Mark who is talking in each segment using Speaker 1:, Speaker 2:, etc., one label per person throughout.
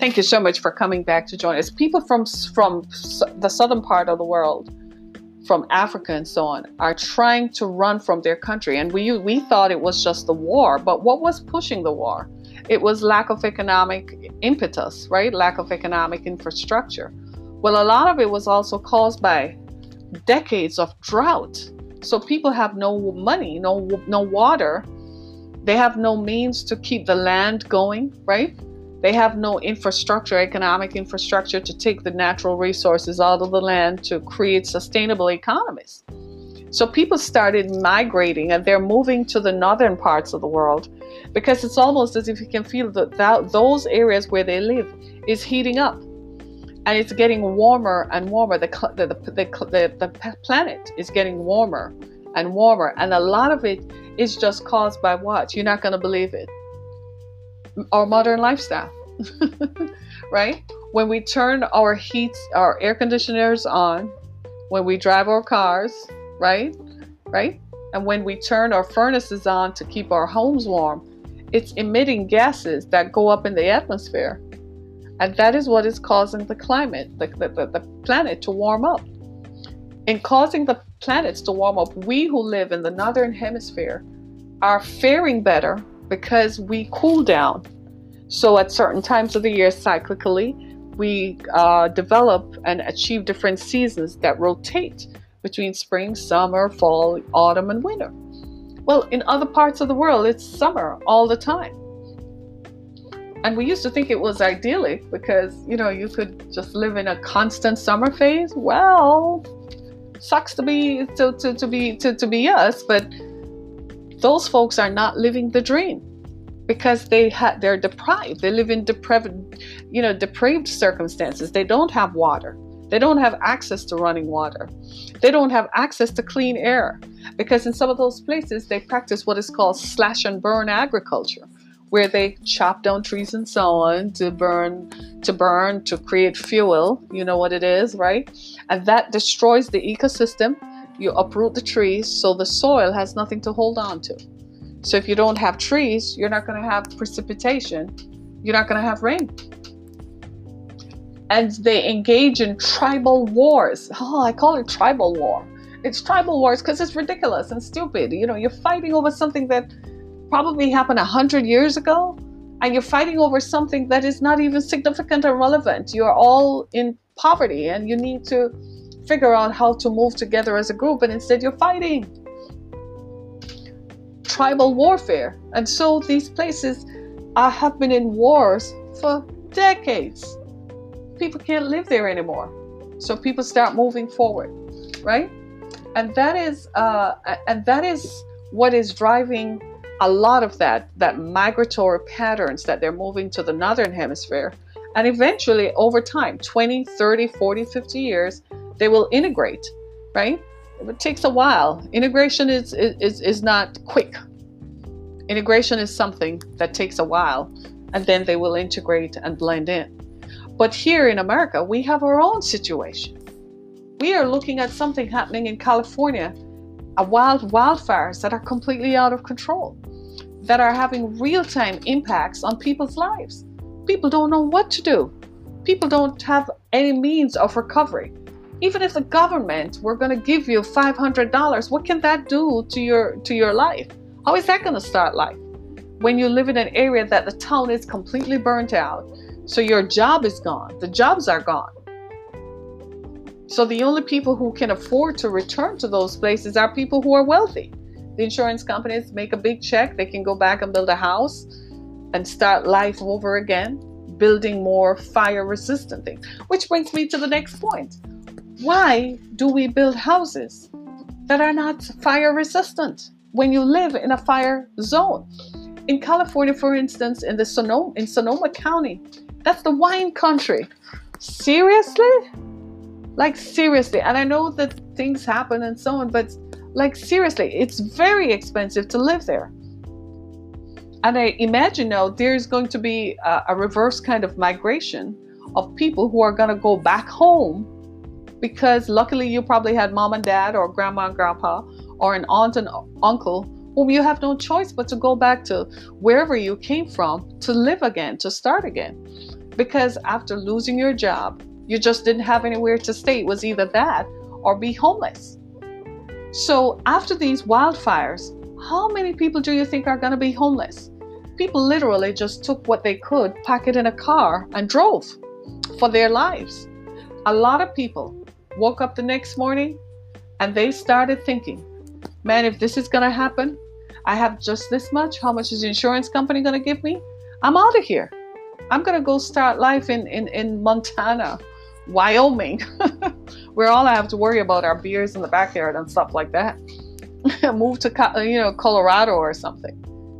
Speaker 1: Thank you so much for coming back to join us. People from from the southern part of the world, from Africa and so on, are trying to run from their country, and we we thought it was just the war, but what was pushing the war? It was lack of economic impetus, right? Lack of economic infrastructure. Well, a lot of it was also caused by decades of drought. So people have no money, no no water. They have no means to keep the land going, right? They have no infrastructure, economic infrastructure to take the natural resources out of the land to create sustainable economies. So people started migrating and they're moving to the northern parts of the world because it's almost as if you can feel that, that those areas where they live is heating up and it's getting warmer and warmer. The, the, the, the, the planet is getting warmer and warmer, and a lot of it is just caused by what? You're not going to believe it. Our modern lifestyle, right? When we turn our heat, our air conditioners on, when we drive our cars, right? Right? And when we turn our furnaces on to keep our homes warm, it's emitting gases that go up in the atmosphere. And that is what is causing the climate, the, the, the, planet to warm up. In causing the planets to warm up, we who live in the northern hemisphere are faring better because we cool down. So at certain times of the year, cyclically, we uh, develop and achieve different seasons that rotate between spring, summer, fall, autumn, and winter. Well, in other parts of the world, it's summer all the time. And we used to think it was idyllic because, you know, you could just live in a constant summer phase. Well, sucks to be to, to, to be to, to be us, but those folks are not living the dream because they had they're deprived. They live in depraved, you know, depraved circumstances. They don't have water. They don't have access to running water. They don't have access to clean air because in some of those places they practice what is called slash and burn agriculture, where they chop down trees and so on to burn to burn to create fuel. You know what it is, right? And that destroys the ecosystem. You uproot the trees so the soil has nothing to hold on to. So if you don't have trees, you're not going to have precipitation. You're not going to have rain and they engage in tribal wars. Oh, I call it tribal war. It's tribal wars because it's ridiculous and stupid. You know, you're fighting over something that probably happened a hundred years ago, and you're fighting over something that is not even significant or relevant. You're all in poverty, and you need to figure out how to move together as a group, and instead you're fighting. Tribal warfare, and so these places uh, have been in wars for decades people can't live there anymore. So people start moving forward, right? And that is uh, and that is what is driving a lot of that that migratory patterns that they're moving to the northern hemisphere and eventually over time 20 30 40 50 years they will integrate right it takes a while integration is is is not quick integration is something that takes a while and then they will integrate and blend in but here in America, we have our own situation. We are looking at something happening in California, a wild wildfires that are completely out of control, that are having real-time impacts on people's lives. People don't know what to do. People don't have any means of recovery. Even if the government were going to give you $500, what can that do to your to your life? How is that going to start life? When you live in an area that the town is completely burnt out, so your job is gone. The jobs are gone. So the only people who can afford to return to those places are people who are wealthy. The insurance companies make a big check, they can go back and build a house and start life over again, building more fire resistant things. Which brings me to the next point. Why do we build houses that are not fire resistant when you live in a fire zone? In California, for instance, in the Sonoma, in Sonoma County, that's the wine country. Seriously? Like, seriously. And I know that things happen and so on, but like, seriously, it's very expensive to live there. And I imagine now there's going to be a, a reverse kind of migration of people who are going to go back home because luckily you probably had mom and dad or grandma and grandpa or an aunt and uncle whom you have no choice but to go back to wherever you came from to live again, to start again. because after losing your job, you just didn't have anywhere to stay. It was either that or be homeless. So, after these wildfires, how many people do you think are going to be homeless? People literally just took what they could, packed it in a car, and drove for their lives. A lot of people woke up the next morning and they started thinking, man, if this is going to happen, I have just this much. How much is the insurance company going to give me? I'm out of here. I'm going to go start life in, in, in Montana, Wyoming, where all I have to worry about are beers in the backyard and stuff like that. move to you know Colorado or something.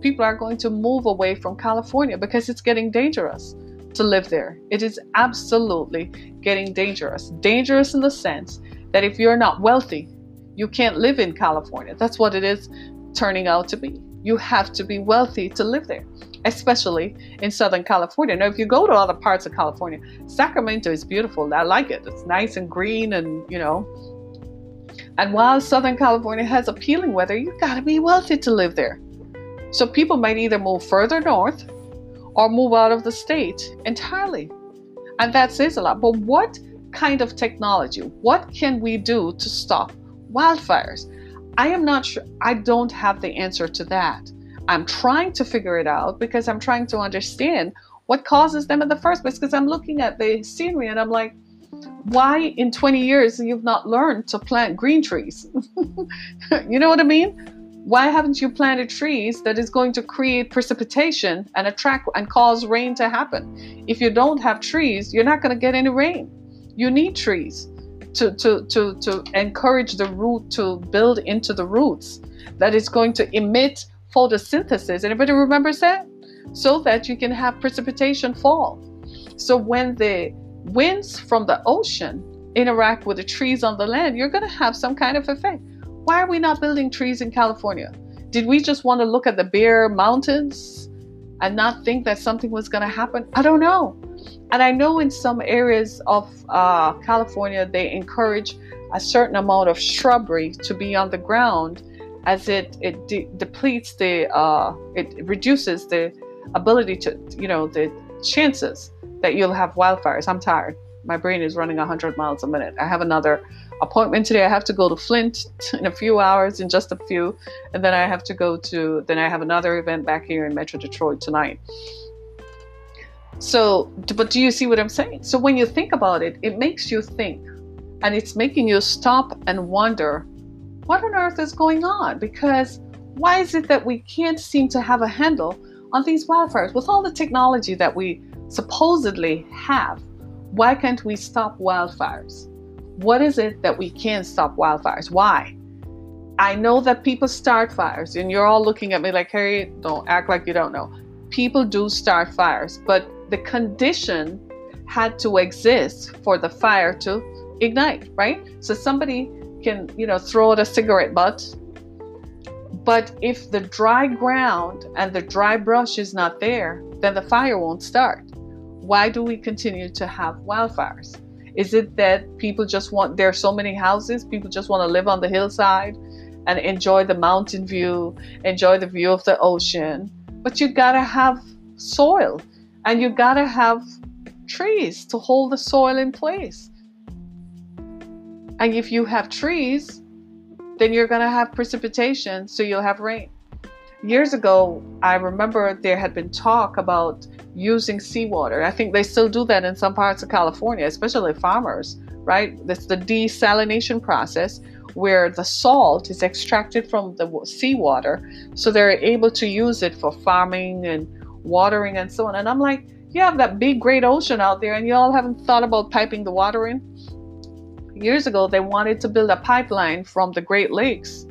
Speaker 1: People are going to move away from California because it's getting dangerous to live there. It is absolutely getting dangerous. Dangerous in the sense that if you're not wealthy, you can't live in California. That's what it is turning out to be. You have to be wealthy to live there, especially in Southern California. Now, if you go to other parts of California, Sacramento is beautiful. I like it. It's nice and green and, you know, and while Southern California has appealing weather, you've gotta be wealthy to live there. So people might either move further north or move out of the state entirely. And that says a lot. But what kind of technology, what can we do to stop wildfires? I am not sure, I don't have the answer to that. I'm trying to figure it out because I'm trying to understand what causes them in the first place. Because I'm looking at the scenery and I'm like, why in 20 years you've not learned to plant green trees? you know what I mean? Why haven't you planted trees that is going to create precipitation and attract and cause rain to happen? If you don't have trees, you're not going to get any rain. You need trees to, to, to, to encourage the root to build into the roots that is going to emit photosynthesis. Anybody remembers that? So that you can have precipitation fall. So when the winds from the ocean interact with the trees on the land, you're going to have some kind of effect. Why are we not building trees in California? Did we just want to look at the bare mountains and not think that something was going to happen? I don't know. And I know in some areas of uh, California, they encourage a certain amount of shrubbery to be on the ground as it, it de- depletes the, uh, it reduces the ability to, you know, the chances that you'll have wildfires. I'm tired. My brain is running 100 miles a minute. I have another appointment today. I have to go to Flint in a few hours, in just a few, and then I have to go to. Then I have another event back here in Metro Detroit tonight. So, but do you see what I'm saying? So when you think about it, it makes you think, and it's making you stop and wonder, what on earth is going on? Because why is it that we can't seem to have a handle on these wildfires with all the technology that we supposedly have, why can't we stop wildfires? What is it that we can't stop wildfires? Why? I know that people start fires, and you're all looking at me like, Harry, don't act like you don't know. People do start fires, but the condition had to exist for the fire to ignite, right? So somebody can, you know, throw out a cigarette butt, but if the dry ground and the dry brush is not there, then the fire won't start why do we continue to have wildfires? Is it that people just want, there are so many houses, people just want to live on the hillside and enjoy the mountain view, enjoy the view of the ocean? But you gotta have soil and you gotta have trees to hold the soil in place. And if you have trees, then you're gonna have precipitation, so you'll have rain. Years ago, I remember there had been talk about using seawater. I think they still do that in some parts of California, especially farmers, right? That's the desalination process where the salt is extracted from the seawater so they're able to use it for farming and watering and so on. And I'm like, you have that big great ocean out there and you all haven't thought about piping the water in? Years ago, they wanted to build a pipeline from the Great Lakes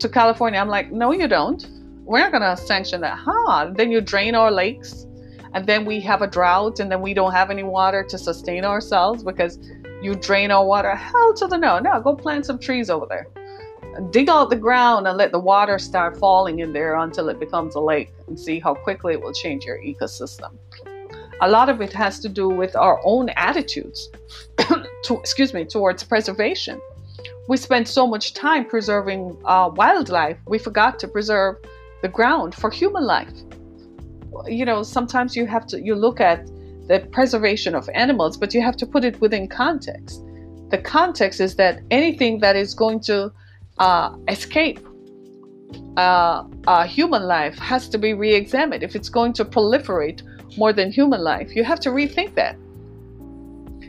Speaker 1: to California. I'm like, no, you don't. We're not going to sanction that. Huh? Then you drain our lakes and then we have a drought and then we don't have any water to sustain ourselves because you drain our water. Hell to the no. No go plant some trees over there. Dig out the ground and let the water start falling in there until it becomes a lake and see how quickly it will change your ecosystem. A lot of it has to do with our own attitudes to, excuse me towards preservation. We spend so much time preserving uh, wildlife we forgot to preserve the ground for human life you know sometimes you have to you look at the preservation of animals, but you have to put it within context. The context is that anything that is going to uh, escape uh, uh, human life has to be re examined. If it's going to proliferate more than human life, you have to rethink that.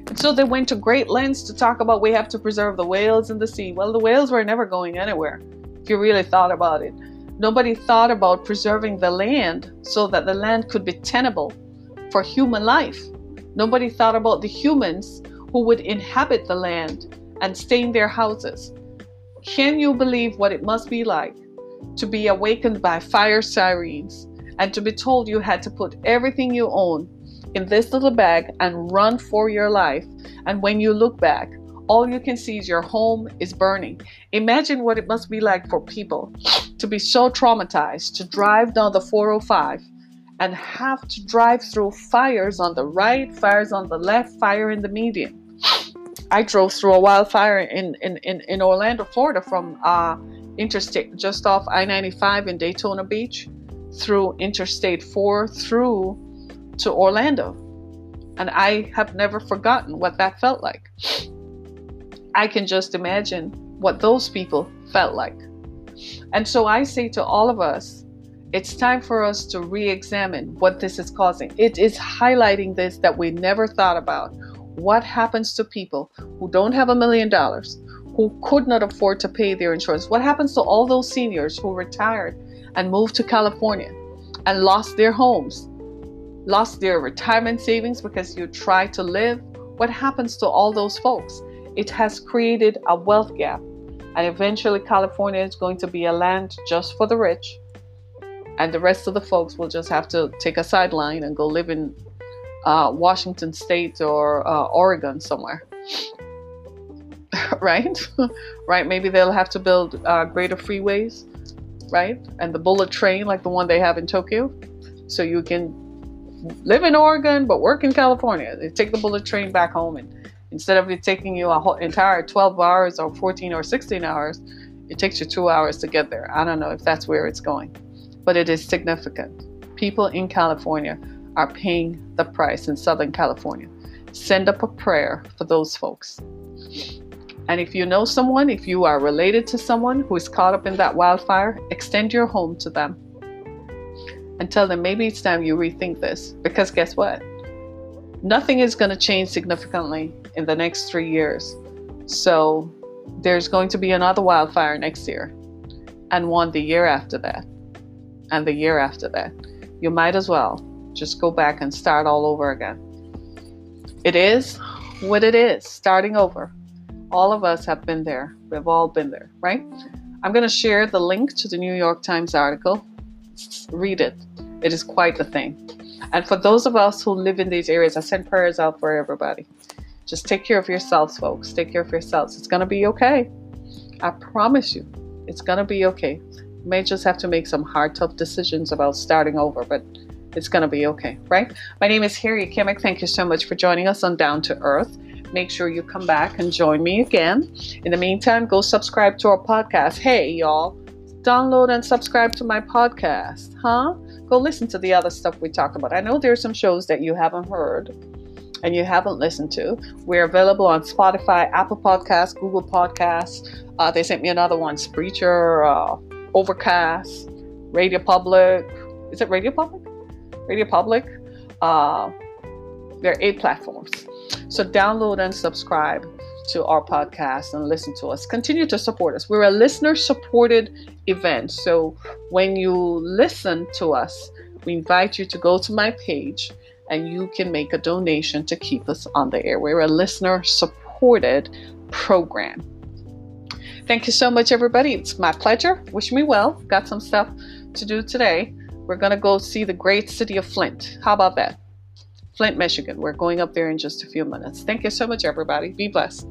Speaker 1: And so they went to great lengths to talk about we have to preserve the whales in the sea. Well, the whales were never going anywhere, if you really thought about it. Nobody thought about preserving the land so that the land could be tenable for human life. Nobody thought about the humans who would inhabit the land and stay in their houses. Can you believe what it must be like to be awakened by fire sirens and to be told you had to put everything you own in this little bag and run for your life? And when you look back, all you can see is your home is burning. Imagine what it must be like for people to be so traumatized to drive down the 405 and have to drive through fires on the right, fires on the left, fire in the median. I drove through a wildfire in, in, in, in Orlando, Florida from uh, interstate just off I 95 in Daytona Beach through Interstate 4 through to Orlando. And I have never forgotten what that felt like. I can just imagine what those people felt like. And so I say to all of us, it's time for us to re examine what this is causing. It is highlighting this that we never thought about. What happens to people who don't have a million dollars, who could not afford to pay their insurance? What happens to all those seniors who retired and moved to California and lost their homes, lost their retirement savings because you tried to live? What happens to all those folks? It has created a wealth gap. And eventually, California is going to be a land just for the rich. And the rest of the folks will just have to take a sideline and go live in uh, Washington State or uh, Oregon somewhere. right? right? Maybe they'll have to build uh, greater freeways, right? And the bullet train, like the one they have in Tokyo. So you can live in Oregon but work in California. They take the bullet train back home and Instead of it taking you a whole entire 12 hours or 14 or 16 hours, it takes you two hours to get there. I don't know if that's where it's going, but it is significant. People in California are paying the price in Southern California. Send up a prayer for those folks. And if you know someone, if you are related to someone who is caught up in that wildfire, extend your home to them and tell them maybe it's time you rethink this. Because guess what? Nothing is going to change significantly in the next three years. So there's going to be another wildfire next year, and one the year after that, and the year after that. You might as well just go back and start all over again. It is what it is, starting over. All of us have been there. We've all been there, right? I'm going to share the link to the New York Times article. Read it. It is quite the thing. And for those of us who live in these areas, I send prayers out for everybody. Just take care of yourselves, folks. Take care of yourselves. It's going to be okay. I promise you, it's going to be okay. You may just have to make some hard, tough decisions about starting over, but it's going to be okay, right? My name is Harriet Kimmick. Thank you so much for joining us on Down to Earth. Make sure you come back and join me again. In the meantime, go subscribe to our podcast. Hey, y'all, download and subscribe to my podcast, huh? Go listen to the other stuff we talk about. I know there's some shows that you haven't heard and you haven't listened to, we're available on Spotify, Apple Podcasts, Google Podcasts. Uh, they sent me another one, Spreaker, uh, Overcast, Radio Public. Is it Radio Public? Radio Public. Uh, there are eight platforms. So download and subscribe to our podcast and listen to us. Continue to support us. We're a listener supported event. So when you listen to us, we invite you to go to my page and you can make a donation to keep us on the air. We're a listener supported program. Thank you so much, everybody. It's my pleasure. Wish me well. Got some stuff to do today. We're going to go see the great city of Flint. How about that? Flint, Michigan. We're going up there in just a few minutes. Thank you so much, everybody. Be blessed.